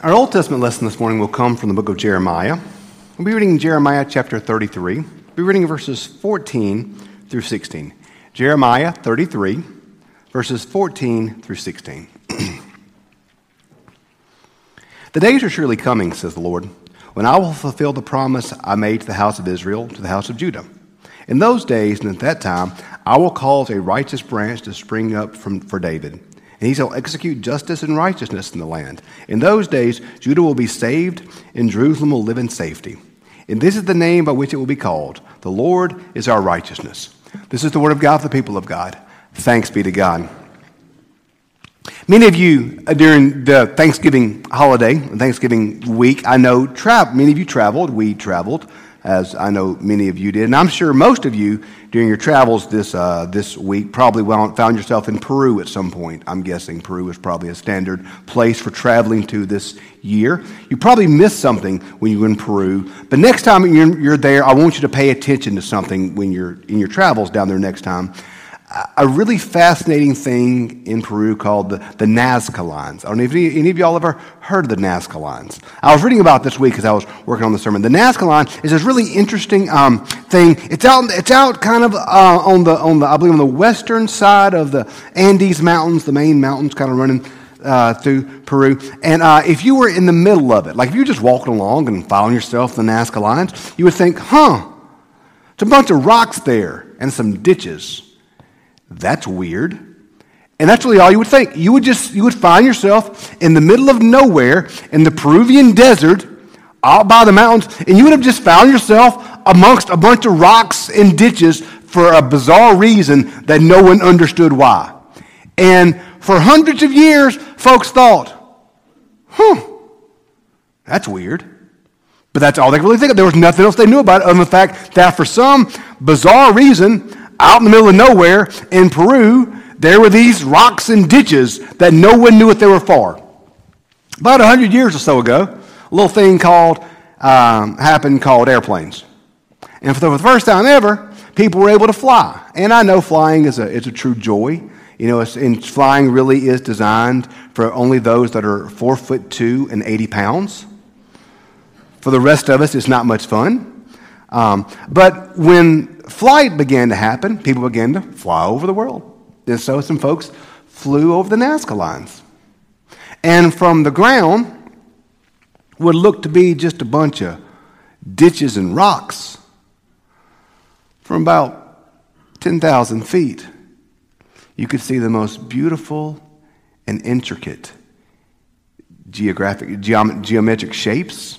Our Old Testament lesson this morning will come from the book of Jeremiah. We'll be reading Jeremiah chapter 33. We'll be reading verses 14 through 16. Jeremiah 33, verses 14 through 16. the days are surely coming, says the Lord, when I will fulfill the promise I made to the house of Israel, to the house of Judah. In those days and at that time, I will cause a righteous branch to spring up from, for David and he shall execute justice and righteousness in the land. In those days, Judah will be saved, and Jerusalem will live in safety. And this is the name by which it will be called The Lord is our righteousness. This is the word of God for the people of God. Thanks be to God. Many of you uh, during the Thanksgiving holiday, Thanksgiving week, I know tra- many of you traveled. We traveled as I know many of you did. And I'm sure most of you during your travels this, uh, this week probably found yourself in Peru at some point. I'm guessing Peru is probably a standard place for traveling to this year. You probably missed something when you were in Peru, but next time you're, you're there, I want you to pay attention to something when you're in your travels down there next time a really fascinating thing in Peru called the, the Nazca lines. I don't know if any, any of y'all ever heard of the Nazca lines. I was reading about this week as I was working on the sermon. The Nazca line is this really interesting um, thing. It's out, it's out kind of uh, on, the, on the, I believe, on the western side of the Andes Mountains, the main mountains kind of running uh, through Peru. And uh, if you were in the middle of it, like if you were just walking along and following yourself the Nazca lines, you would think, huh, it's a bunch of rocks there and some ditches. That's weird. And that's really all you would think. You would just you would find yourself in the middle of nowhere in the Peruvian desert, out by the mountains, and you would have just found yourself amongst a bunch of rocks and ditches for a bizarre reason that no one understood why. And for hundreds of years, folks thought, huh, that's weird. But that's all they could really think of. There was nothing else they knew about it other than the fact that for some bizarre reason, out in the middle of nowhere in Peru, there were these rocks and ditches that no one knew what they were for. About 100 years or so ago, a little thing called, um, happened called airplanes. And for the first time ever, people were able to fly. And I know flying is a, it's a true joy. You know, and flying really is designed for only those that are four foot two and 80 pounds. For the rest of us, it's not much fun. Um, but when flight began to happen, people began to fly over the world. And so some folks flew over the Nazca lines. And from the ground, would look to be just a bunch of ditches and rocks from about 10,000 feet. You could see the most beautiful and intricate geographic, geom- geometric shapes,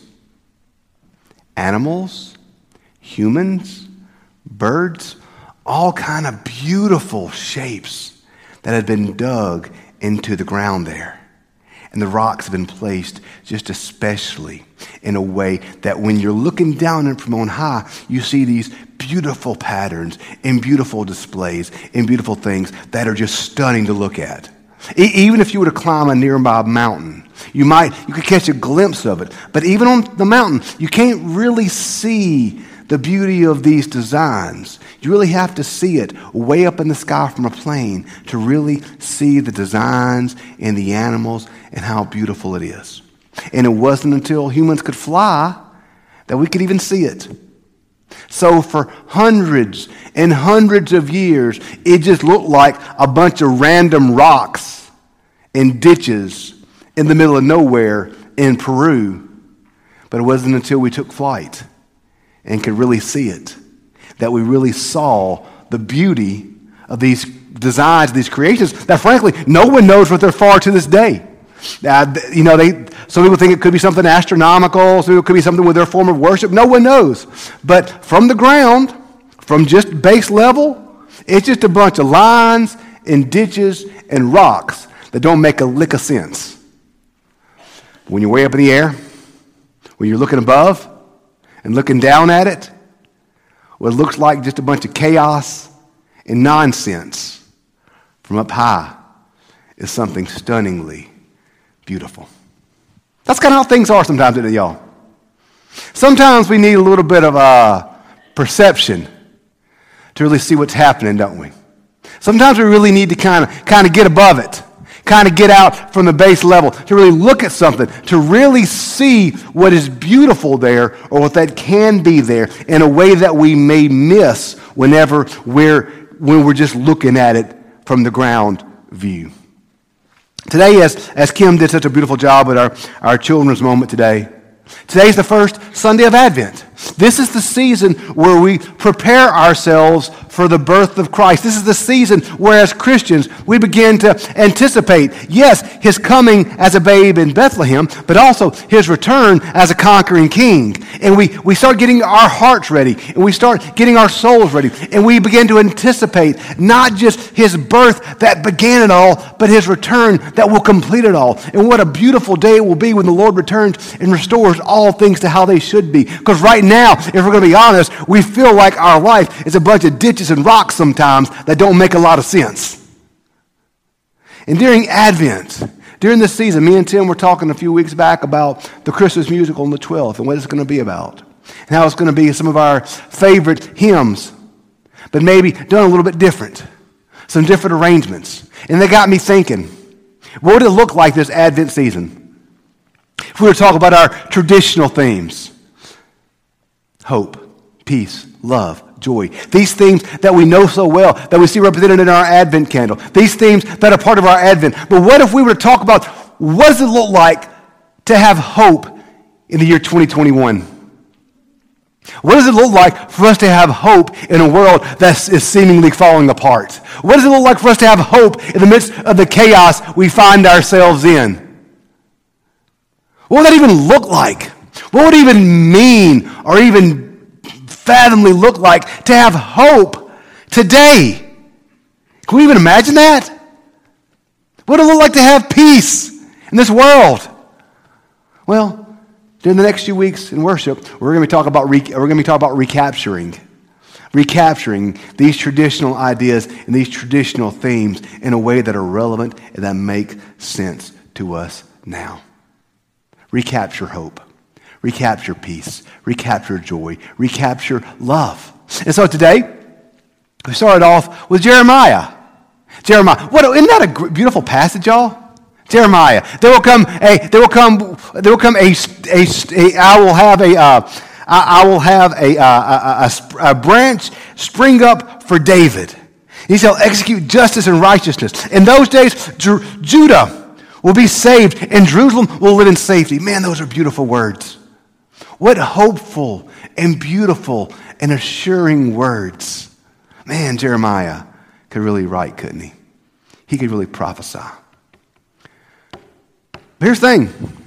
animals, humans, birds, all kind of beautiful shapes that had been dug into the ground there. And the rocks have been placed just especially in a way that when you're looking down from on high, you see these beautiful patterns and beautiful displays and beautiful things that are just stunning to look at. Even if you were to climb a nearby mountain, you might you could catch a glimpse of it. But even on the mountain, you can't really see the beauty of these designs. You really have to see it way up in the sky from a plane to really see the designs and the animals and how beautiful it is. And it wasn't until humans could fly that we could even see it. So, for hundreds and hundreds of years, it just looked like a bunch of random rocks and ditches in the middle of nowhere in Peru. But it wasn't until we took flight and could really see it. That we really saw the beauty of these designs, these creations, that frankly, no one knows what they're for to this day. Uh, you know, they, some people think it could be something astronomical, some people could be something with their form of worship. No one knows. But from the ground, from just base level, it's just a bunch of lines and ditches and rocks that don't make a lick of sense. When you're way up in the air, when you're looking above, and looking down at it, what looks like just a bunch of chaos and nonsense from up high is something stunningly beautiful. That's kind of how things are sometimes, isn't it, y'all? Sometimes we need a little bit of uh, perception to really see what's happening, don't we? Sometimes we really need to kind of kind of get above it kind of get out from the base level, to really look at something, to really see what is beautiful there or what that can be there in a way that we may miss whenever we're, when we're just looking at it from the ground view. Today, as, as Kim did such a beautiful job at our, our children's moment today, Today's the first Sunday of Advent. This is the season where we prepare ourselves for the birth of Christ. This is the season where, as Christians, we begin to anticipate, yes, his coming as a babe in Bethlehem, but also his return as a conquering king. And we, we start getting our hearts ready, and we start getting our souls ready, and we begin to anticipate not just his birth that began it all, but his return that will complete it all. And what a beautiful day it will be when the Lord returns and restores all things to how they should be. Because right now, if we're going to be honest, we feel like our life is a bunch of ditches and rocks sometimes that don't make a lot of sense. And during Advent, during this season, me and Tim were talking a few weeks back about the Christmas musical on the 12th and what it's going to be about. And how it's going to be some of our favorite hymns, but maybe done a little bit different. Some different arrangements. And they got me thinking, what would it look like this Advent season? If we were to talk about our traditional themes hope, peace, love, joy. These themes that we know so well, that we see represented in our Advent candle. These themes that are part of our Advent. But what if we were to talk about what does it look like to have hope in the year 2021? What does it look like for us to have hope in a world that is seemingly falling apart? What does it look like for us to have hope in the midst of the chaos we find ourselves in? What would that even look like? What would even mean or even fathomly look like to have hope today? Can we even imagine that? What would it look like to have peace in this world? Well, during the next few weeks in worship, we're going to be talking about, we're going to be talking about recapturing. Recapturing these traditional ideas and these traditional themes in a way that are relevant and that make sense to us now recapture hope, recapture peace, recapture joy, recapture love. And so today, we started off with Jeremiah. Jeremiah. What, isn't that a beautiful passage, y'all? Jeremiah. There will come a, there will come, there will come a, a, a I will have a, uh, I, I, will have a, uh, a, a, a branch spring up for David. He shall execute justice and righteousness. In those days, Judah will be saved, and Jerusalem will live in safety. Man, those are beautiful words. What hopeful and beautiful and assuring words. Man, Jeremiah could really write, couldn't he? He could really prophesy. But here's the thing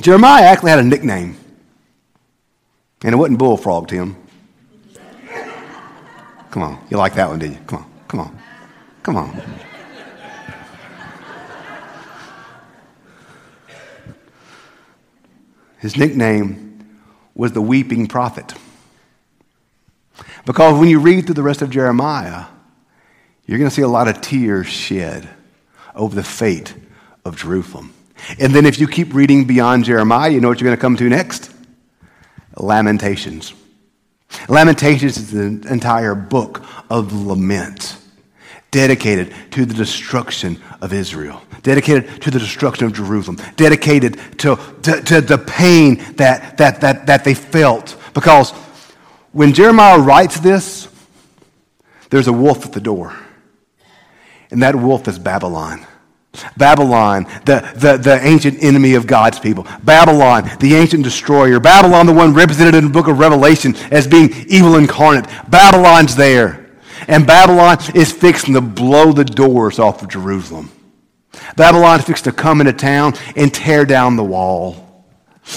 Jeremiah actually had a nickname, and it wasn't Bullfrog, Tim. Come on. You like that one, did you? Come on. Come on. Come on. His nickname was the weeping prophet. Because when you read through the rest of Jeremiah, you're going to see a lot of tears shed over the fate of Jerusalem. And then if you keep reading beyond Jeremiah, you know what you're going to come to next? Lamentations. Lamentations is an entire book of lament dedicated to the destruction of Israel, dedicated to the destruction of Jerusalem, dedicated to, to, to, the pain that, that, that, that they felt. Because when Jeremiah writes this, there's a wolf at the door. And that wolf is Babylon. Babylon, the, the, the ancient enemy of God's people. Babylon, the ancient destroyer. Babylon, the one represented in the book of Revelation as being evil incarnate. Babylon's there. And Babylon is fixing to blow the doors off of Jerusalem. Babylon is fixing to come into town and tear down the wall.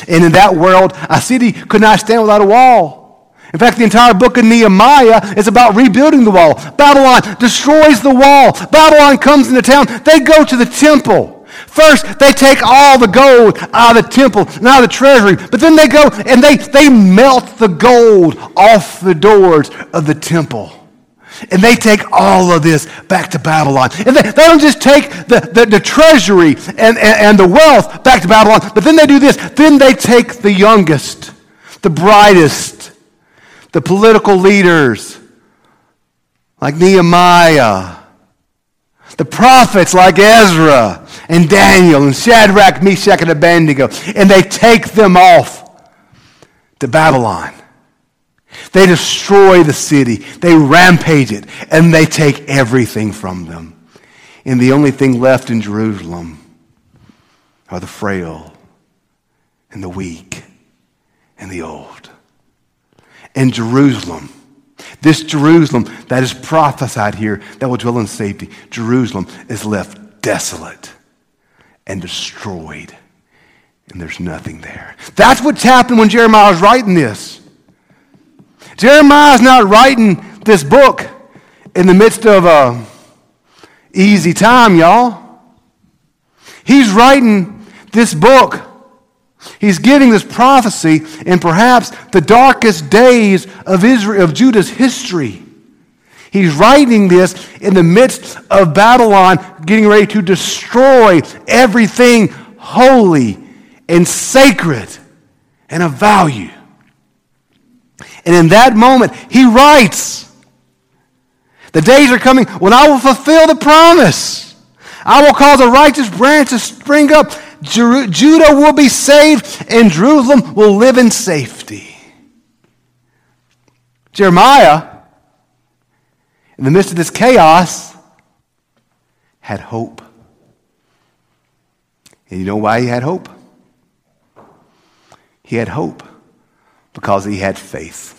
And in that world, a city could not stand without a wall. In fact, the entire book of Nehemiah is about rebuilding the wall. Babylon destroys the wall. Babylon comes into town. They go to the temple. First, they take all the gold out of the temple and out of the treasury, but then they go and they, they melt the gold off the doors of the temple. And they take all of this back to Babylon. And they, they don't just take the, the, the treasury and, and, and the wealth back to Babylon, but then they do this. Then they take the youngest, the brightest, the political leaders like Nehemiah, The prophets like Ezra and Daniel and Shadrach, Meshach, and Abednego, and they take them off to Babylon. They destroy the city, they rampage it, and they take everything from them. And the only thing left in Jerusalem are the frail and the weak and the old. And Jerusalem, this Jerusalem that is prophesied here that will dwell in safety, Jerusalem is left desolate and destroyed. And there's nothing there. That's what's happened when Jeremiah was writing this. Jeremiah is not writing this book in the midst of a easy time, y'all. He's writing this book. He's giving this prophecy in perhaps the darkest days of Israel of Judah's history. He's writing this in the midst of Babylon getting ready to destroy everything holy and sacred and of value. And in that moment, he writes, The days are coming when I will fulfill the promise. I will cause a righteous branch to spring up. Judah will be saved, and Jerusalem will live in safety. Jeremiah, in the midst of this chaos, had hope. And you know why he had hope? He had hope because he had faith.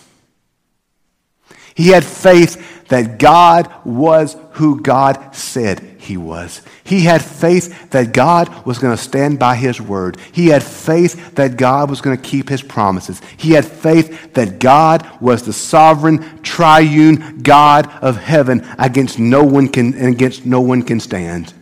He had faith that God was who God said he was. He had faith that God was going to stand by his word. He had faith that God was going to keep his promises. He had faith that God was the sovereign, triune God of heaven against no one can, against no one can stand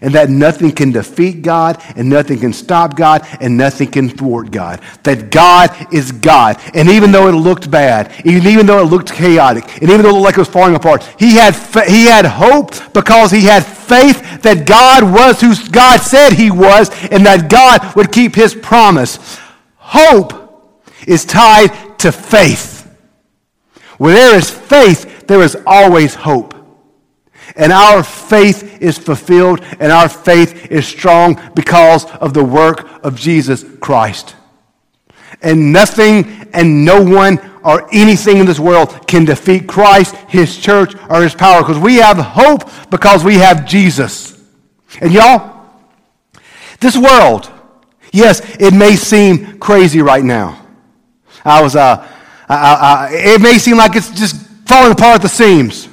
and that nothing can defeat God, and nothing can stop God, and nothing can thwart God. That God is God. And even though it looked bad, even, even though it looked chaotic, and even though it looked like it was falling apart, he had, he had hope because he had faith that God was who God said he was, and that God would keep his promise. Hope is tied to faith. Where there is faith, there is always hope. And our faith is fulfilled and our faith is strong because of the work of Jesus Christ. And nothing and no one or anything in this world can defeat Christ, His church, or His power because we have hope because we have Jesus. And y'all, this world, yes, it may seem crazy right now. I was, uh, I, I, it may seem like it's just falling apart at the seams.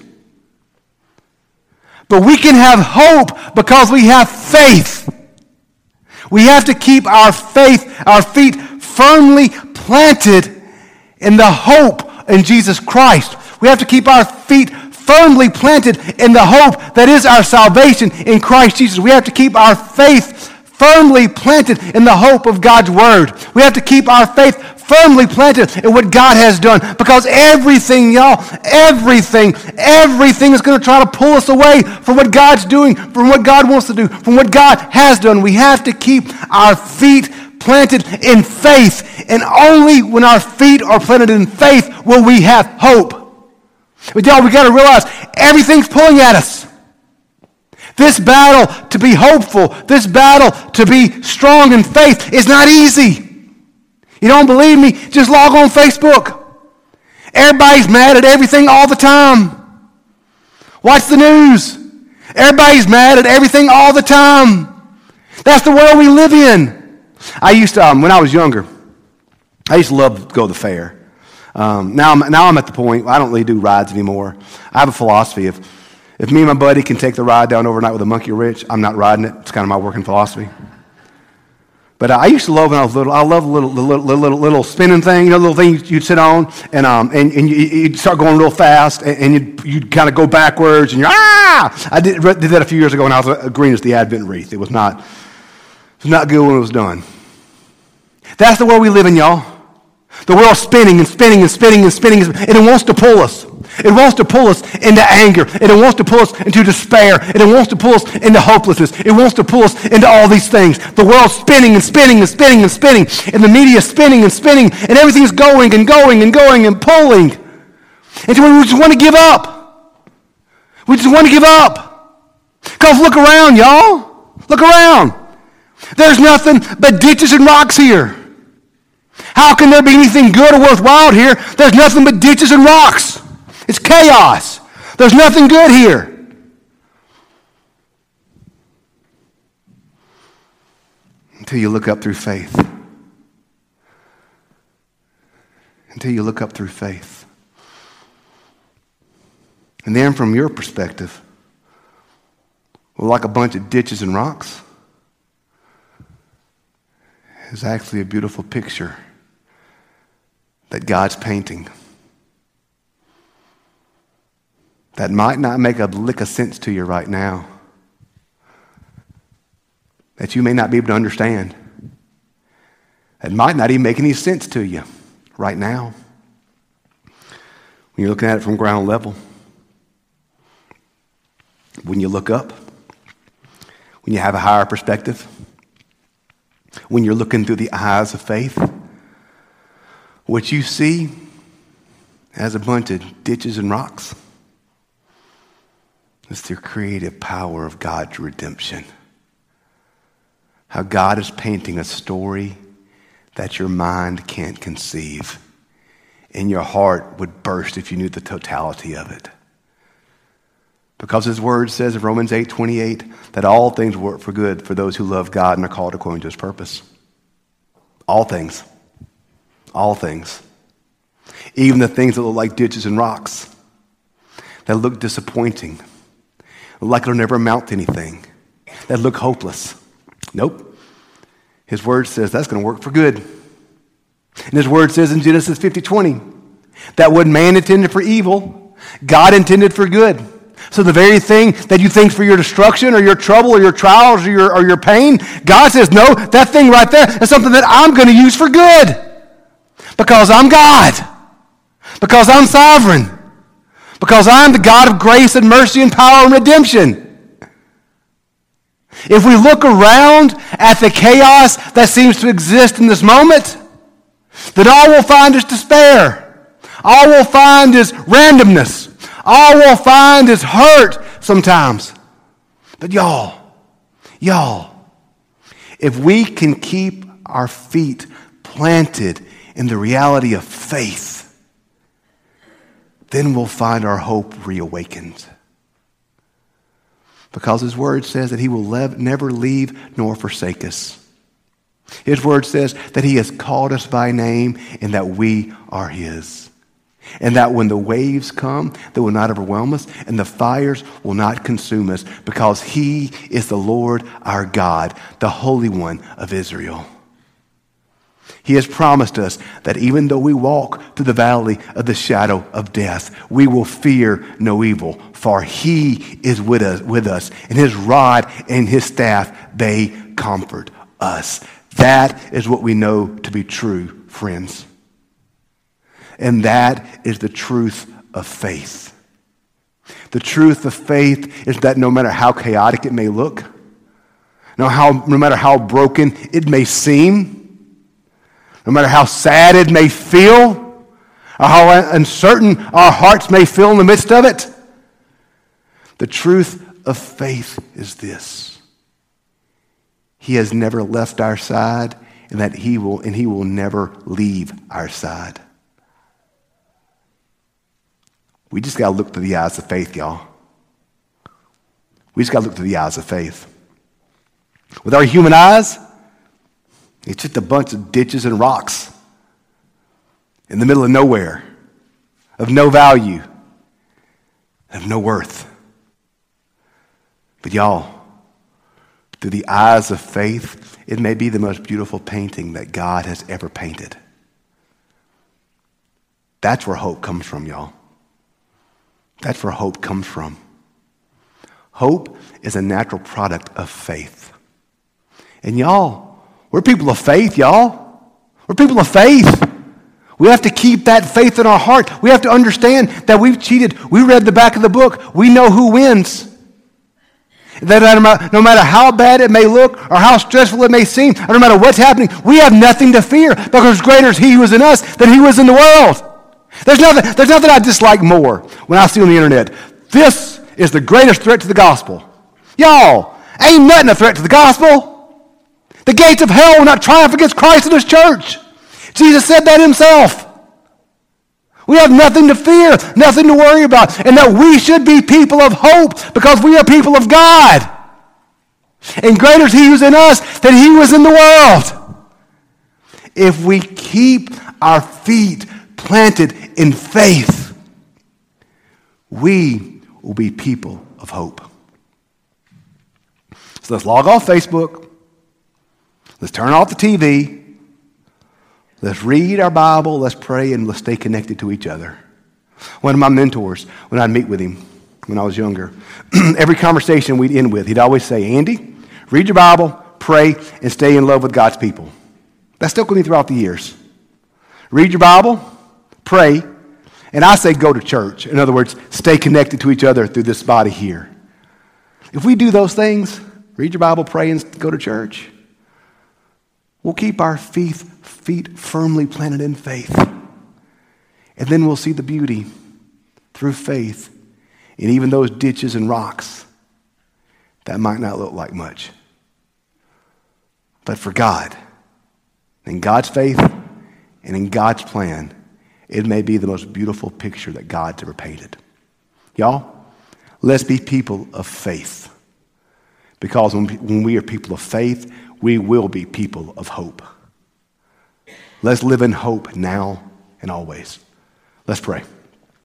But we can have hope because we have faith. We have to keep our faith, our feet firmly planted in the hope in Jesus Christ. We have to keep our feet firmly planted in the hope that is our salvation in Christ Jesus. We have to keep our faith firmly planted in the hope of God's word. We have to keep our faith firmly planted in what God has done. Because everything, y'all, everything, everything is going to try to pull us away from what God's doing, from what God wants to do, from what God has done. We have to keep our feet planted in faith. And only when our feet are planted in faith will we have hope. But y'all, we got to realize everything's pulling at us. This battle to be hopeful, this battle to be strong in faith is not easy. You don't believe me? Just log on Facebook. Everybody's mad at everything all the time. Watch the news. Everybody's mad at everything all the time. That's the world we live in. I used to, um, when I was younger, I used to love to go to the fair. Um, now, I'm, now I'm at the point, I don't really do rides anymore. I have a philosophy. If, if me and my buddy can take the ride down overnight with a monkey rich, I'm not riding it. It's kind of my working philosophy. But I used to love when I was little. I love little, the little, little, little spinning thing, you know, little thing you'd, sit on, and, um, and, and you'd start going real fast, and, and you'd, you'd kind of go backwards, and you're, ah! I did, did that a few years ago when I was uh, green as the Advent wreath. It was not, it was not good when it was done. That's the world we live in, y'all. The world's spinning and spinning and spinning and spinning, and it wants to pull us. It wants to pull us into anger. And it wants to pull us into despair. And it wants to pull us into hopelessness. It wants to pull us into all these things. The world's spinning and spinning and spinning and spinning. And the media spinning and spinning. And everything's going and going and going and pulling. And so we just want to give up. We just want to give up. Because look around, y'all. Look around. There's nothing but ditches and rocks here. How can there be anything good or worthwhile here? There's nothing but ditches and rocks. It's chaos. There's nothing good here. Until you look up through faith. Until you look up through faith. And then, from your perspective, well, like a bunch of ditches and rocks, is actually a beautiful picture that God's painting. That might not make a lick of sense to you right now. That you may not be able to understand. That might not even make any sense to you right now. When you're looking at it from ground level. When you look up. When you have a higher perspective. When you're looking through the eyes of faith. What you see as a bunch of ditches and rocks is the creative power of God's redemption. How God is painting a story that your mind can't conceive. And your heart would burst if you knew the totality of it. Because his word says in Romans 8 28 that all things work for good for those who love God and are called according to his purpose. All things. All things. Even the things that look like ditches and rocks, that look disappointing, like it'll never amount to anything, that look hopeless. Nope. His word says that's going to work for good. And his word says in Genesis 50 20 that what man intended for evil, God intended for good. So the very thing that you think for your destruction or your trouble or your trials or your, or your pain, God says, no, that thing right there is something that I'm going to use for good. Because I'm God. Because I'm sovereign. Because I'm the God of grace and mercy and power and redemption. If we look around at the chaos that seems to exist in this moment, then all we'll find is despair. All we'll find is randomness. All we'll find is hurt sometimes. But y'all, y'all, if we can keep our feet planted in the reality of faith, then we'll find our hope reawakened. Because his word says that he will never leave nor forsake us. His word says that he has called us by name and that we are his. And that when the waves come, they will not overwhelm us and the fires will not consume us because he is the Lord our God, the Holy One of Israel. He has promised us that even though we walk through the valley of the shadow of death, we will fear no evil, for he is with us, with us and his rod and his staff, they comfort us. That is what we know to be true, friends. And that is the truth of faith. The truth of faith is that no matter how chaotic it may look, no, how, no matter how broken it may seem, no matter how sad it may feel, or how uncertain our hearts may feel in the midst of it. The truth of faith is this He has never left our side, and that He will, and He will never leave our side. We just got to look through the eyes of faith, y'all. We just got to look through the eyes of faith. With our human eyes, it's just a bunch of ditches and rocks in the middle of nowhere, of no value, of no worth. But y'all, through the eyes of faith, it may be the most beautiful painting that God has ever painted. That's where hope comes from, y'all. That's where hope comes from. Hope is a natural product of faith. And y'all, we're people of faith, y'all. We're people of faith. We have to keep that faith in our heart. We have to understand that we've cheated. We read the back of the book. We know who wins. That no matter how bad it may look or how stressful it may seem, or no matter what's happening, we have nothing to fear because greater is He who is in us than He was in the world. There's nothing, there's nothing I dislike more when I see on the internet. This is the greatest threat to the gospel. Y'all, ain't nothing a threat to the gospel. The gates of hell will not triumph against Christ and his church. Jesus said that himself. We have nothing to fear, nothing to worry about, and that we should be people of hope because we are people of God. And greater is he who's in us than he was in the world. If we keep our feet planted in faith, we will be people of hope. So let's log off Facebook. Let's turn off the TV. Let's read our Bible. Let's pray and let's stay connected to each other. One of my mentors, when I'd meet with him when I was younger, every conversation we'd end with, he'd always say, Andy, read your Bible, pray, and stay in love with God's people. That stuck with me throughout the years. Read your Bible, pray, and I say go to church. In other words, stay connected to each other through this body here. If we do those things, read your Bible, pray, and go to church, we'll keep our feet, feet firmly planted in faith. And then we'll see the beauty through faith in even those ditches and rocks that might not look like much. But for God, in God's faith and in God's plan, it may be the most beautiful picture that God's ever painted. Y'all, let's be people of faith. Because when we are people of faith, we will be people of hope. Let's live in hope now and always. Let's pray.